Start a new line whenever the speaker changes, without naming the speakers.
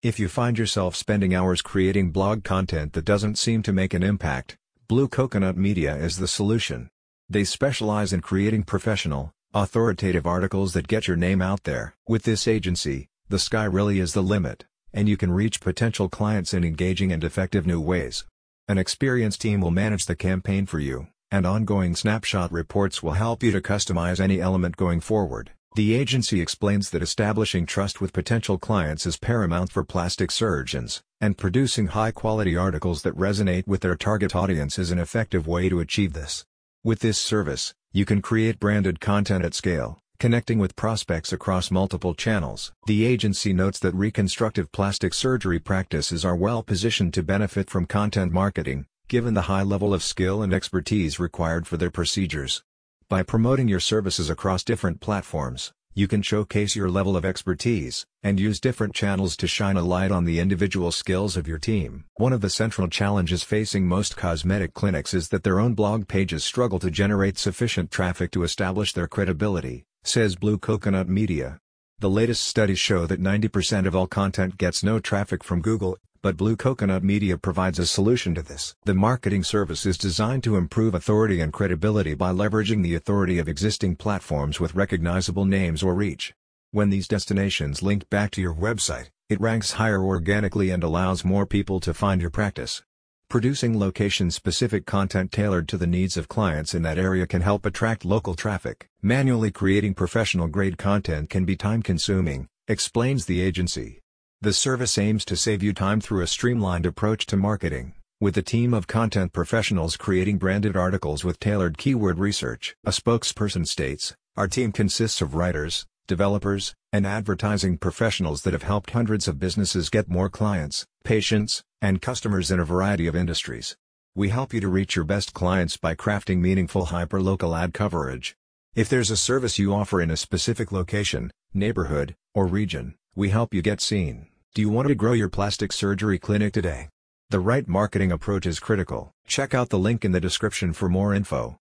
If you find yourself spending hours creating blog content that doesn't seem to make an impact, Blue Coconut Media is the solution. They specialize in creating professional, authoritative articles that get your name out there. With this agency, the sky really is the limit, and you can reach potential clients in engaging and effective new ways. An experienced team will manage the campaign for you, and ongoing snapshot reports will help you to customize any element going forward. The agency explains that establishing trust with potential clients is paramount for plastic surgeons, and producing high-quality articles that resonate with their target audience is an effective way to achieve this. With this service, you can create branded content at scale, connecting with prospects across multiple channels. The agency notes that reconstructive plastic surgery practices are well positioned to benefit from content marketing, given the high level of skill and expertise required for their procedures. By promoting your services across different platforms, you can showcase your level of expertise, and use different channels to shine a light on the individual skills of your team. One of the central challenges facing most cosmetic clinics is that their own blog pages struggle to generate sufficient traffic to establish their credibility, says Blue Coconut Media. The latest studies show that 90% of all content gets no traffic from Google, but Blue Coconut Media provides a solution to this. The marketing service is designed to improve authority and credibility by leveraging the authority of existing platforms with recognizable names or reach. When these destinations link back to your website, it ranks higher organically and allows more people to find your practice. Producing location-specific content tailored to the needs of clients in that area can help attract local traffic. Manually creating professional-grade content can be time-consuming, explains the agency. The service aims to save you time through a streamlined approach to marketing, with a team of content professionals creating branded articles with tailored keyword research. A spokesperson states, Our team consists of writers, developers, and advertising professionals that have helped hundreds of businesses get more clients, patients, and customers in a variety of industries. We help you to reach your best clients by crafting meaningful hyperlocal ad coverage. If there's a service you offer in a specific location, neighborhood, or region, we help you get seen. Do you want to grow your plastic surgery clinic today? The right marketing approach is critical. Check out the link in the description for more info.